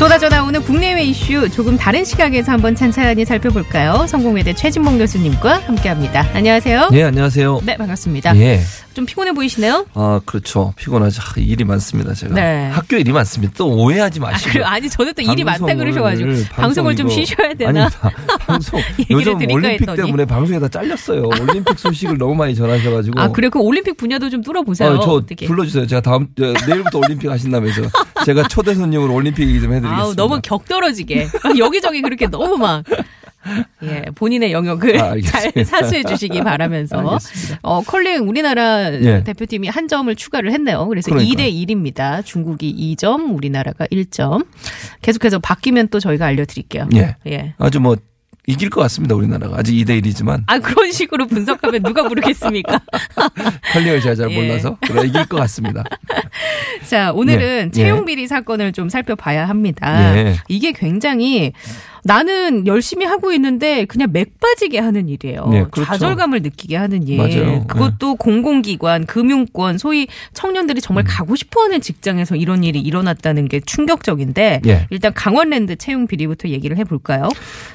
쏟아져 나오는 국내외 이슈 조금 다른 시각에서 한번 찬찬히 살펴볼까요? 성공회대 최진봉 교수님과 함께합니다. 안녕하세요. 예, 안녕하세요. 네, 반갑습니다. 예. 좀 피곤해 보이시네요? 아, 그렇죠. 피곤하죠. 아, 일이 많습니다, 제가. 네. 학교 일이 많습니다. 또 오해하지 아, 마시고. 그래, 아니, 저는 또 일이 많다 그러셔가지고. 방송을, 방송을 좀 쉬셔야 되나? 아닙니다. 방송. 요즘 올림픽 했더니. 때문에 방송에다 잘렸어요. 올림픽 소식을 너무 많이 전하셔가지고. 아, 그래요? 그 올림픽 분야도 좀 뚫어보세요. 어, 저 어떻게. 불러주세요. 제가 다음, 어, 내일부터 올림픽 하신다면서. 제가 초대 손님으로 올림픽 얘기 좀 해드리겠습니다. 아우, 너무 격 떨어지게. 여기저기 그렇게 너무 막. 예, 본인의 영역을 아, 잘. 사수해 주시기 바라면서. 알겠습니다. 어, 컬링 우리나라 예. 대표팀이 한 점을 추가를 했네요. 그래서 그러니까요. 2대 1입니다. 중국이 2점, 우리나라가 1점. 계속해서 바뀌면 또 저희가 알려 드릴게요. 예. 예. 아주 뭐, 이길 것 같습니다, 우리나라가. 아직 2대 1이지만. 아, 그런 식으로 분석하면 누가 모르겠습니까? 컬링을 제가 잘 예. 몰라서. 그래, 이길 것 같습니다. 자, 오늘은 예. 채용 비리 사건을 좀 살펴봐야 합니다. 예. 이게 굉장히 나는 열심히 하고 있는데 그냥 맥 빠지게 하는 일이에요. 네, 그렇죠. 좌절감을 느끼게 하는 일. 맞아요. 그것도 공공기관, 금융권, 소위 청년들이 음. 정말 가고 싶어하는 직장에서 이런 일이 일어났다는 게 충격적인데 예. 일단 강원랜드 채용 비리부터 얘기를 해볼까요?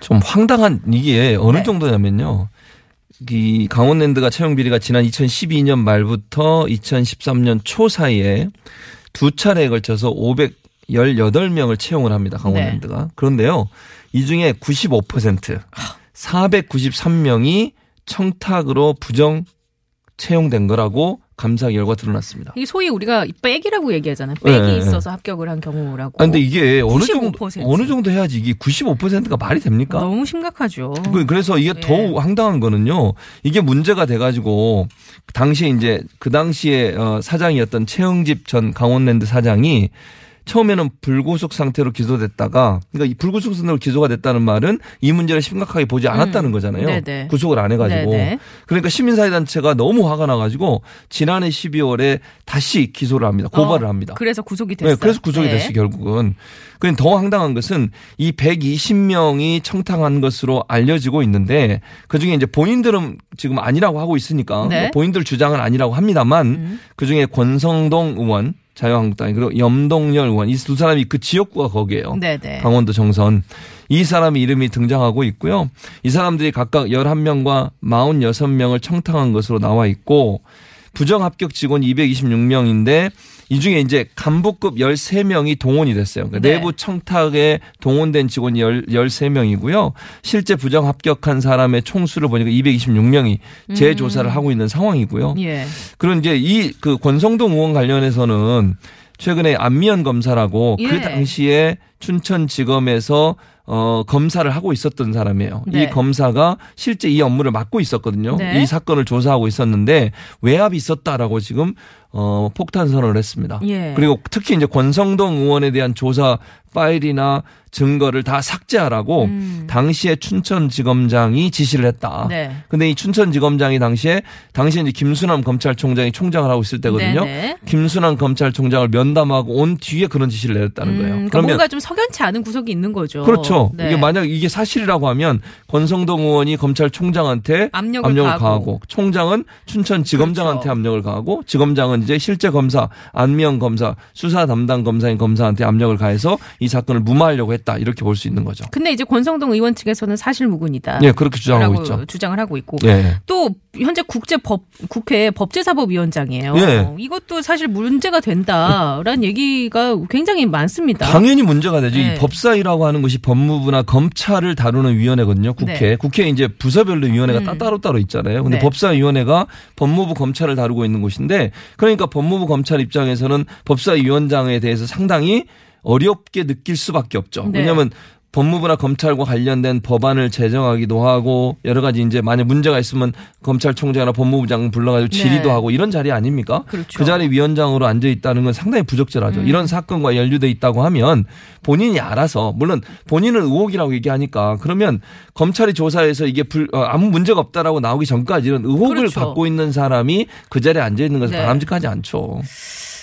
좀 황당한 이게 어느 네. 정도냐면요. 이 강원랜드가 채용 비리가 지난 2012년 말부터 2013년 초 사이에 두 차례에 걸쳐서 518명을 채용을 합니다. 강원랜드가. 네. 그런데요. 이 중에 95% 493명이 청탁으로 부정 채용된 거라고 감사 결과 드러났습니다. 이게 소위 우리가 백이라고 얘기하잖아요. 백이 네. 있어서 합격을 한 경우라고. 아, 근데 이게 어느 정도 95%. 어느 정도 해야지 이게 95%가 말이 됩니까? 너무 심각하죠. 그- 그래서 이게 예. 더 황당한 거는요. 이게 문제가 돼가지고 당시에 이제 그 당시에 어, 사장이었던 최영집 전 강원랜드 사장이 처음에는 불구속 상태로 기소됐다가 그러니까 이 불구속 상태로 기소가 됐다는 말은 이 문제를 심각하게 보지 않았다는 음. 거잖아요. 네네. 구속을 안 해가지고 네네. 그러니까 시민사회단체가 너무 화가 나가지고 지난해 12월에 다시 기소를 합니다. 고발을 어, 합니다. 그래서 구속이 됐어요. 네, 그래서 구속이 네. 됐어요, 결국은. 그더 황당한 것은 이 120명이 청탁한 것으로 알려지고 있는데 그 중에 이제 본인들은 지금 아니라고 하고 있으니까 네. 본인들 주장은 아니라고 합니다만 음. 그 중에 권성동 의원 자유한국당 그리고 염동열 의원 이 두 사람이 그 지역구가 거기에요. 네네. 강원도 정선. 이 사람의 이름이 등장하고 있고요. 이 사람들이 각각 11명과 46명을 청탁한 것으로 나와 있고 부정 합격 직원 226명인데 이 중에 이제 간부급 13명이 동원이 됐어요. 그러니까 네. 내부 청탁에 동원된 직원이 13명이고요. 실제 부정 합격한 사람의 총수를 보니까 226명이 재조사를 하고 있는 상황이고요. 예. 그런 이제 이 그 권성동 의원 관련해서는 최근에 안미연 검사라고 예. 그 당시에 춘천지검에서 어 검사를 하고 있었던 사람이에요. 네. 이 검사가 실제 이 업무를 맡고 있었거든요. 네. 이 사건을 조사하고 있었는데 외압이 있었다라고 지금 어 폭탄 선언을 했습니다. 예. 그리고 특히 이제 권성동 의원에 대한 조사 파일이나 증거를 다 삭제하라고 음. 당시에 춘천지검장이 지시를 했다. 네. 근데 이 춘천지검장이 당시에 당시에 이제 김순남 검찰총장이 총장을 하고 있을 때거든요. 네네. 김순남 검찰총장을 면담하고 온 뒤에 그런 지시를 내렸다는 거예요. 음, 그러니까 뭔가 좀 석연치 않은 구석이 있는 거죠. 그렇죠. 네. 이게 만약 이게 사실이라고 하면 권성동 의원이 검찰총장한테 압력을 압력을, 가하고. 가하고. 총장은 춘천지검장한테 그렇죠. 압력을 가하고 지검장은 이제 실제 검사 안미영 검사 수사 담당 검사인 검사한테 압력을 가해서 이 사건을 무마하려고 했다 이렇게 볼 수 있는 거죠. 근데 이제 권성동 의원 측에서는 사실 무근이다. 예, 그렇게 주장하고 있죠. 주장을 하고 있고 예. 또 현재 국제 법 국회 법제사법위원장이에요. 예. 이것도 사실 문제가 된다라는 얘기가 굉장히 많습니다. 당연히 문제가 되죠. 네. 이 법사위라고 하는 것이 법무부나 검찰을 다루는 위원회거든요. 국회. 네. 국회에 이제 부서별로 위원회가 음. 따로 따로 있잖아요. 근데 네. 법사위원회가 법무부 검찰을 다루고 있는 곳인데 그 러니까 법무부 검찰 입장에서는 법사위원장에 대해서 상당히 어렵게 느낄 수밖에 없죠. 네. 왜냐하면 법무부나 검찰과 관련된 법안을 제정하기도 하고 여러 가지 이제 만약 문제가 있으면 검찰총장이나 법무부장 불러가지고 질의도 네. 하고 이런 자리 아닙니까? 그렇죠. 그 자리 위원장으로 앉아 있다는 건 상당히 부적절하죠. 이런 사건과 연루돼 있다고 하면 본인이 알아서 물론 본인은 의혹이라고 얘기하니까 그러면 검찰이 조사해서 이게 불, 어, 아무 문제가 없다라고 나오기 전까지는 의혹을 그렇죠. 갖고 있는 사람이 그 자리에 앉아 있는 것은 네. 바람직하지 않죠.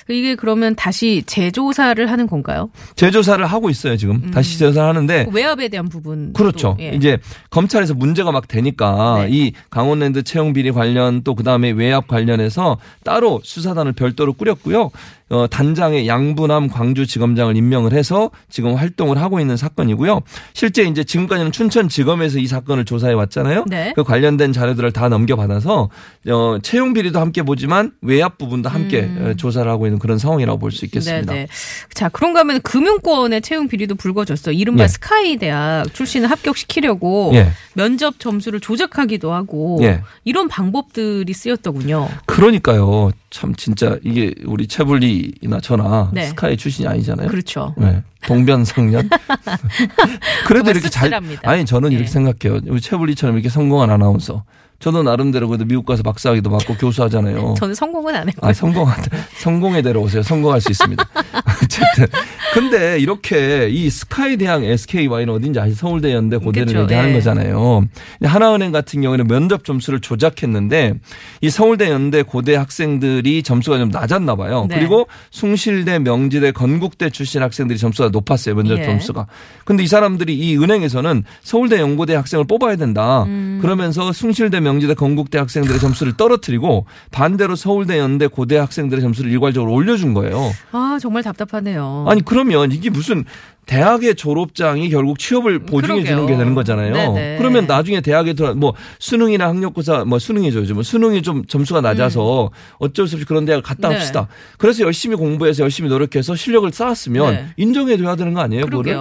이게 그러면 다시 재조사를 하는 건가요? 재조사를 하고 있어요 지금 다시 재조사를 하는데 외압에 대한 부분. 네. 그렇죠. 예. 이제 검찰에서 문제가 막 되니까 네. 이 강원랜드 채용 비리 관련 또 그 다음에 외압 관련해서 따로 수사단을 별도로 꾸렸고요. 어, 단장에 양부남 광주지검장을 임명을 해서 지금 활동을 하고 있는 사건이고요. 실제 이제 지금까지는 춘천지검에서 이 사건을 조사해 왔잖아요. 네. 그 관련된 자료들을 다 넘겨받아서 어, 채용 비리도 함께 보지만 외압 부분도 함께 어, 조사를 하고 있는 그런 상황이라고 볼 수 있겠습니다. 음. 네네. 자, 그런가 하면 금융권의 채용 비리도 불거졌어. 이른바 예. 스카이 대학 출신을 합격시키려고 예. 면접 점수를 조작하기도 하고 예. 이런 방법들이 쓰였더군요. 그러니까요. 참 진짜 이게 우리 채블리 나 저나 네. 스카이 출신이 아니잖아요. 그렇죠. 네. 동변성년. 그래도 이렇게 잘 씁쓸합니다. 아니 저는 예. 이렇게 생각해요. 우리 채블리처럼 이렇게 성공한 아나운서. 저도 나름대로 그래도 미국 가서 박사학위도 받고 교수하잖아요. 저는 성공은 안 했고요. 아, 성공한, 성공의 대로 오세요. 성공할 수 있습니다. 어쨌든. 근데 이렇게 이 스카이 대학 SKY는 어딘지 아시죠? 서울대 연대 고대를 그쵸, 얘기하는 예. 거잖아요. 하나은행 같은 경우에는 면접 점수를 조작했는데 이 서울대 연대 고대 학생들이 점수가 좀 낮았나 봐요. 네. 그리고 숭실대 명지대 건국대 출신 학생들이 점수가 높았어요. 면접 예. 점수가. 근데 이 사람들이 이 은행에서는 서울대 연고대 학생을 뽑아야 된다. 음. 그러면서 숭실대 명지대 건국대 학생들의 점수를 떨어뜨리고 반대로 서울대 연대 고대 학생들의 점수를 일괄적으로 올려준 거예요. 아, 정말 답답하네요. 아니 그러면 이게 무슨 대학의 졸업장이 결국 취업을 보증해 주는 그러게요. 게 되는 거잖아요. 네네. 그러면 나중에 대학에 들어 뭐 수능이나 학력고사 뭐 수능이죠 요즘은 수능이 좀 점수가 낮아서 어쩔 수 없이 그런 대학 갔다 음. 네. 합시다. 그래서 열심히 공부해서 열심히 노력해서 실력을 쌓았으면 네. 인정해 줘야 되는 거 아니에요? 그거를?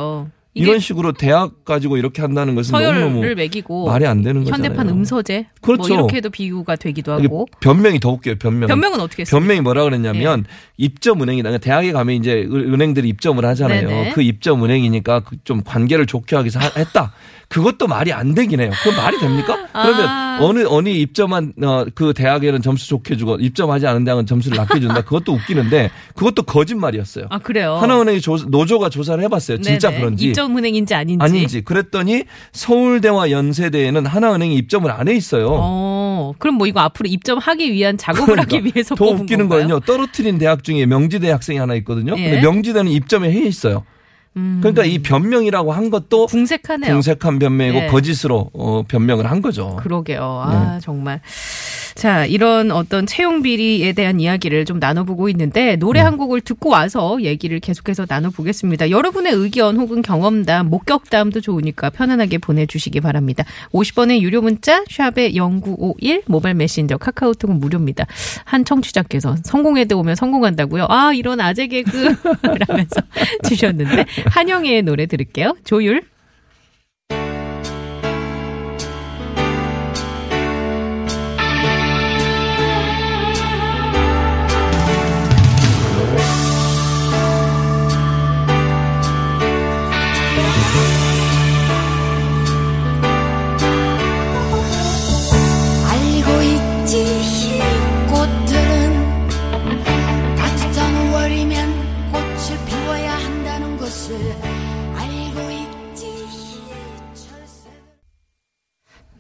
이런 식으로 대학 가지고 이렇게 한다는 것은 너무너무 서열을 매기고 말이 안 되는 거잖아요. 현대판 음서제 그렇죠. 뭐 이렇게도 비유가 되기도 하고 변명이 더 웃겨요. 변명. 변명은 어떻게 했어요? 변명이 뭐라 그랬냐면 입점 은행이다. 그러니까 대학에 가면 이제 은- 은행들이 입점을 하잖아요. 네네. 그 입점 은행이니까 그좀 관계를 좋게 하기 위해서 하- 했다. 그것도 말이 안 되긴 해요. 그 말이 됩니까? 그러면 아. 어느 어느 입점한 어, 그 대학에는 점수 좋게 주고 입점하지 않은 대학은 점수를 낮게 준다. 그것도 웃기는데 그것도 거짓말이었어요. 아 그래요. 하나은행이 조, 노조가 조사를 해봤어요. 진짜 네네. 그런지. 입점은행인지 아닌지. 아닌지. 그랬더니 서울대와 연세대에는 하나은행이 입점을 안 해 있어요. 어, 그럼 뭐 이거 앞으로 입점하기 위한 작업을 하기 위해서 더 웃기는? 거는요. 떨어뜨린 대학 중에 명지대 학생이 하나 있거든요. 예. 근데 명지대는 입점에 해 있어요. 음, 그러니까 이 변명이라고 한 것도 궁색하네요. 궁색한 변명이고 네. 거짓으로 어, 변명을 한 거죠. 그러게요. 네. 아, 정말. 자, 이런 어떤 채용 비리에 대한 이야기를 좀 나눠보고 있는데 노래 네. 한 곡을 듣고 와서 얘기를 계속해서 나눠보겠습니다. 여러분의 의견 혹은 경험담, 목격담도 좋으니까 편안하게 보내주시기 바랍니다. 50번의 유료 문자 샵의 0951 모바일 메신저 카카오톡은 무료입니다. 한 청취자께서 성공회대 오면 성공한다고요. 아, 이런 아재 개그 라면서 주셨는데 한영애의 노래 들을게요. 조율.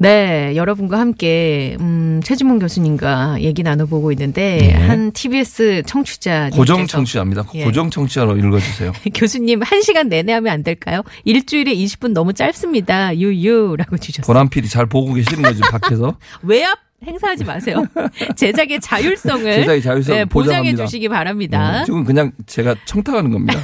네, 여러분과 함께 음, 최지문 교수님과 얘기 나눠보고 있는데 네. 한 TBS 청취자 고정 청취자입니다. 예. 고정 청취자로 읽어주세요. 교수님 한 시간 내내 하면 안 될까요? 일주일에 20분 너무 짧습니다. 유유라고 주셨어요. 보람 PD 잘 보고 계시는 거죠 밖에서. 외압 행사하지 마세요. 제작의 자율성을 제작의 자율성 네, 보장해. 주시기 바랍니다. 음, 지금 그냥 제가 청탁하는 겁니다.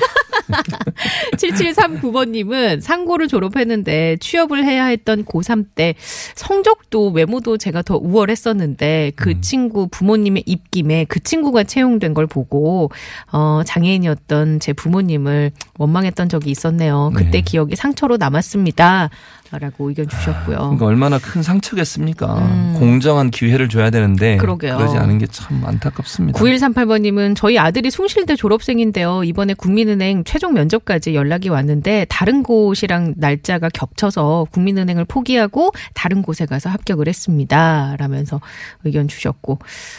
7739번님은 상고를 졸업했는데 취업을 해야 했던 고3 때 성적도 외모도 제가 더 우월했었는데 그 음. 친구 부모님의 입김에 그 친구가 채용된 걸 보고 어 장애인이었던 제 부모님을 원망했던 적이 있었네요. 그때 네. 기억이 상처로 남았습니다. 라고 의견 주셨고요. 그러니까 얼마나 큰 상처겠습니까? 음. 공정한 기회를 줘야 되는데 그러게요. 그러지 않은 게 참 안타깝습니다. 9138번님은 저희 아들이 숭실대 졸업생인데요. 이번에 국민은행 최종 면접까지 연락이 왔는데 다른 곳이랑 날짜가 겹쳐서 국민은행을 포기하고 다른 곳에 가서 합격을 했습니다. 라면서 의견 주셨고.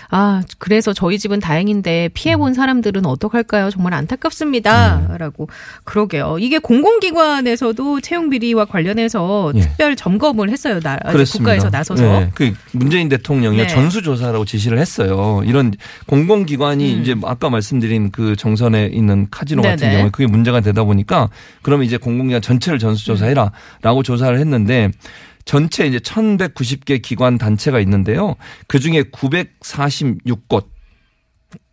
아, 그래서 저희 집은 다행인데 피해본 사람들은 어떡할까요? 정말 안타깝습니다. 라고. 그러게요. 이게 공공기관에서도 채용 비리와 관련해서 예. 특별 점검을 했어요. 나. 국가에서 나서서. 네, 그 문재인 대통령이 네. 전수조사라고 지시를 했어요. 이런 공공기관이 음. 이제 아까 말씀드린 그 정선에 있는 카지노 같은 네네. 경우에 그게 문제가 되다 보니까 그러면 이제 공공기관 전체를 전수조사해라라고 조사를 했는데 전체 이제 1190개 기관 단체가 있는데요. 그 중에 946곳,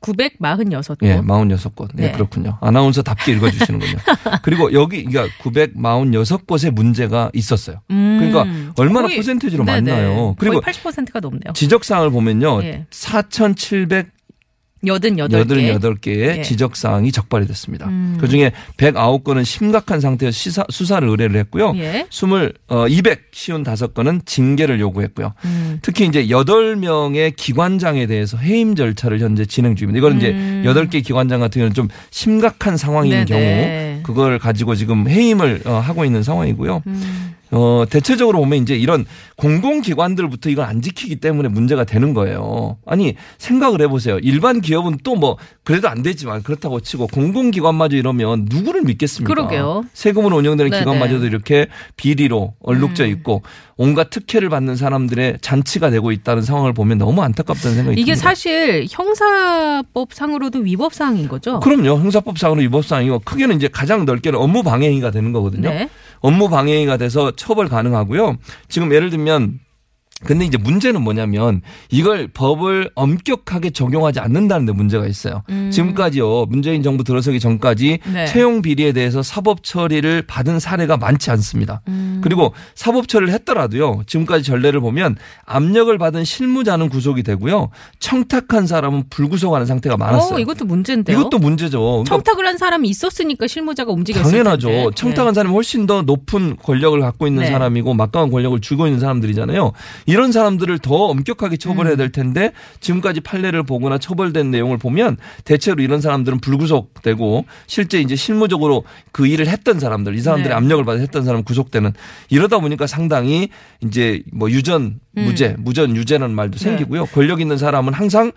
946곳. 예, 46곳. 네, 네. 그렇군요. 아나운서답게 읽어주시는군요. 그리고 여기, 그러니까 946곳의 문제가 있었어요. 그러니까 얼마나 퍼센테이지로 음. 네네. 많나요? 그리고 거의 80%가 넘네요. 지적사항을 보면요. 예. 4,788 개 88개. 의 예. 지적 사항이 적발이 됐습니다. 음. 그중에 109건은 심각한 상태에서 시사, 수사를 의뢰를 했고요. 예. 20, 어, 255건은 징계를 요구했고요. 음. 특히 이제 8명의 기관장에 대해서 해임 절차를 현재 진행 중입니다. 이제 음. 8개 기관장 같은 경우는 좀 심각한 상황인 네네. 경우 그걸 가지고 지금 해임을 어, 하고 있는 상황이고요. 음. 어, 대체적으로 보면 이제 이런 공공기관들부터 이걸 안 지키기 때문에 문제가 되는 거예요. 아니, 생각을 해보세요. 일반 기업은 또 뭐, 그래도 안 되지만 그렇다고 치고 공공기관마저 이러면 누구를 믿겠습니까? 그러게요. 세금으로 운영되는 네네. 기관마저도 이렇게 비리로 얼룩져 음. 있고 온갖 특혜를 받는 사람들의 잔치가 되고 있다는 상황을 보면 너무 안타깝다는 생각이 이게 듭니다. 사실 형사법상으로도 위법 사항인 거죠? 그럼요. 형사법상으로 위법사항이고 크게는 이제 가장 넓게는 업무 방해행위가 되는 거거든요. 네. 업무 방해가 돼서 처벌 가능하고요. 지금 예를 들면 근데 이제 문제는 뭐냐면 이걸 법을 엄격하게 적용하지 않는다는 데 문제가 있어요. 음. 지금까지요. 문재인 정부 들어서기 전까지 네. 채용 비리에 대해서 사법 처리를 받은 사례가 많지 않습니다. 음. 그리고 사법 처리를 했더라도요. 지금까지 전례를 보면 압력을 받은 실무자는 구속이 되고요. 청탁한 사람은 불구속하는 상태가 많았어요. 어, 이것도 문제인데요. 이것도 문제죠. 그러니까 청탁을 한 사람이 있었으니까 실무자가 움직였을 당연하죠. 텐데. 네. 청탁한 사람이 훨씬 더 높은 권력을 갖고 있는 네. 사람이고 막강한 권력을 쥐고 있는 사람들이잖아요. 이런 사람들을 더 엄격하게 처벌해야 음. 될 텐데 지금까지 판례를 보거나 처벌된 내용을 보면 대체로 이런 사람들은 불구속되고 실제 이제 실무적으로 그 일을 했던 사람들 이 사람들의 네. 압력을 받아 했던 사람 은 구속되는 이러다 보니까 상당히 이제 뭐 유전 무죄, 무전 유죄라는 말도 음. 네. 생기고요. 권력 있는 사람은 항상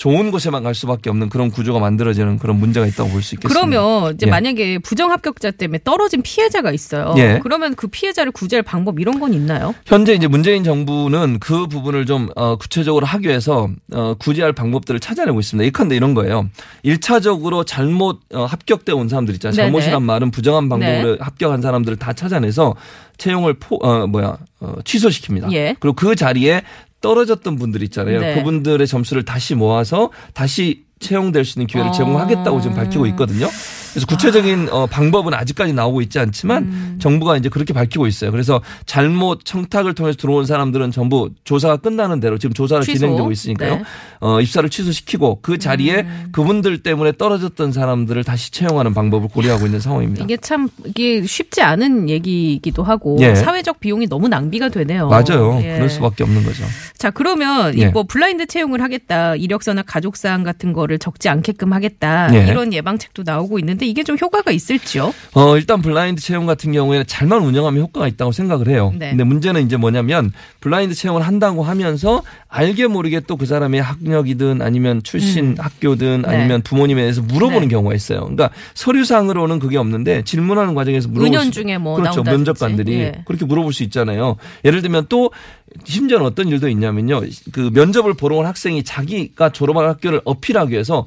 좋은 곳에만 갈 수밖에 없는 그런 구조가 만들어지는 그런 문제가 있다고 볼 수 있겠습니다. 그러면 이제 예. 만약에 부정 합격자 때문에 떨어진 피해자가 있어요. 예. 그러면 그 피해자를 구제할 방법 이런 건 있나요? 현재 이제 문재인 정부는 그 부분을 좀 어, 구체적으로 하기 위해서 어, 구제할 방법들을 찾아내고 있습니다. 예컨대 이런 거예요. 1차적으로 잘못 어, 합격돼 온 사람들 있잖아요. 잘못이란 말은 부정한 방법으로 합격한 사람들을 다 찾아내서 채용을 포, 어, 뭐야, 어, 취소시킵니다. 예. 그리고 그 자리에 떨어졌던 분들 있잖아요. 네. 그분들의 점수를 다시 모아서 다시 채용될 수 있는 기회를 어. 제공하겠다고 지금 밝히고 있거든요. 그래서 구체적인 어, 방법은 아직까지 나오고 있지 않지만 음. 정부가 이제 그렇게 밝히고 있어요. 그래서 잘못 청탁을 통해서 들어온 사람들은 전부 조사가 끝나는 대로 지금 조사가 취소. 진행되고 있으니까요. 네. 어, 입사를 취소시키고 그 자리에 음. 그분들 때문에 떨어졌던 사람들을 다시 채용하는 방법을 고려하고 있는 상황입니다. 이게 참 이게 쉽지 않은 얘기이기도 하고 예. 사회적 비용이 너무 낭비가 되네요. 맞아요. 예. 그럴 수밖에 없는 거죠. 자 그러면 예. 이뭐 블라인드 채용을 하겠다 이력서나 가족 사항 같은 거를 적지 않게끔 하겠다 예. 이런 예방책도 나오고 있는 데 이게 좀 효과가 있을지요? 어, 일단 블라인드 채용 같은 경우에는 잘만 운영하면 효과가 있다고 생각을 해요. 네. 근데 문제는 이제 뭐냐면 블라인드 채용을 한다고 하면서 알게 모르게 또 그 사람의 학력이든 아니면 출신 학교든 네. 아니면 부모님에 대해서 물어보는 네. 경우가 있어요. 그러니까 서류상으로는 그게 없는데 질문하는 과정에서 물어볼 수- 중에 뭐 그렇죠. 나온다든지. 면접관들이 예. 그렇게 물어볼 수 있잖아요. 예를 들면 또 심지어는 어떤 일도 있냐면요. 그 면접을 보러 온 학생이 자기가 졸업한 학교를 어필하기 위해서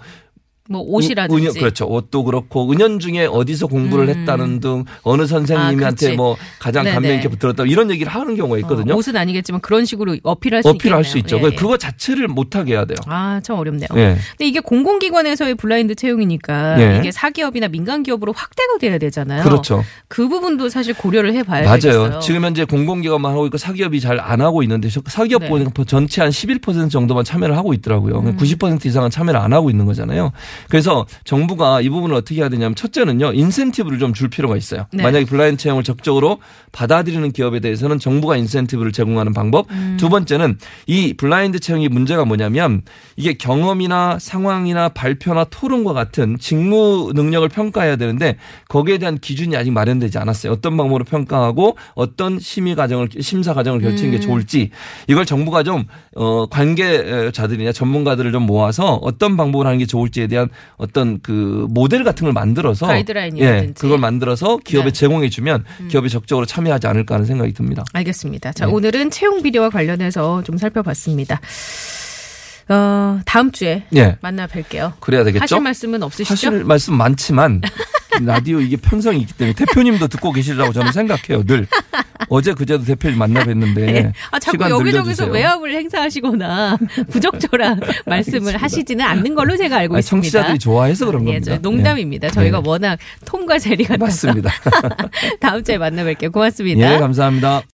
뭐 옷이라든지 은연, 그렇죠. 옷도 그렇고 은연 중에 어디서 공부를 음. 했다는 등 어느 선생님한테 아. 뭐 가장 감명 네네. 깊게 들었다 이런 얘기를 하는 경우가 있거든요. 어, 옷은 아니겠지만 그런 식으로 어필할 수 어필할 있겠네요. 수 있죠. 예, 예. 그거 자체를 못하게 해야 돼요. 아, 참 어렵네요. 예. 근데 이게 공공기관에서의 블라인드 채용이니까 예. 이게 사기업이나 민간 기업으로 확대가 돼야 되잖아요. 그렇죠. 그 부분도 사실 고려를 해봐야 맞아요. 되겠어요. 지금 현재 공공기관만 하고 있고 사기업이 잘 안 하고 있는데 저- 사기업 네. 보니까 전체 한 11% 정도만 참여를 하고 있더라고요. 음. 90% 이상은 참여를 안 하고 있는 거잖아요. 그래서 정부가 이 부분을 어떻게 해야 되냐면 첫째는요 인센티브를 좀 줄 필요가 있어요. 네. 만약에 블라인드 채용을 적극적으로 받아들이는 기업에 대해서는 정부가 인센티브를 제공하는 방법. 음. 두 번째는 이 블라인드 채용이 문제가 뭐냐면 이게 경험이나 상황이나 발표나 토론과 같은 직무 능력을 평가해야 되는데 거기에 대한 기준이 아직 마련되지 않았어요. 어떤 방법으로 평가하고 어떤 심의 과정을 심사 과정을 거치는 게 음. 좋을지 이걸 정부가 좀 어, 관계자들이나 전문가들을 좀 모아서 어떤 방법을 하는 게 좋을지에 대한 어떤 그 모델 같은 걸 만들어서 가이드라인이라든지. 예, 그걸 만들어서 기업에 네. 제공해 주면 기업이 적극적으로 참여하지 않을까 하는 생각이 듭니다. 알겠습니다. 자, 네. 오늘은 채용 비리와 관련해서 좀 살펴봤습니다. 어, 다음 주에 예. 만나 뵐게요. 그래야 되겠죠? 하실 말씀은 없으시죠? 하실 말씀 많지만 라디오 이게 편성이 있기 때문에 대표님도 듣고 계시리라고 저는 생각해요. 늘 어제 그제도 대표님 만나 뵀는데 네. 아, 자꾸 여기저기서. 외압을 행사하시거나 부적절한 말씀을 하시지는 않는 걸로 제가 알고 아니, 있습니다. 청취자들이 좋아해서 그런 예, 겁니다. 저 농담입니다. 저희가 네. 워낙 톰과 제리 같아서 맞습니다. 다음 주에 만나 뵐게요. 고맙습니다. 예, 감사합니다.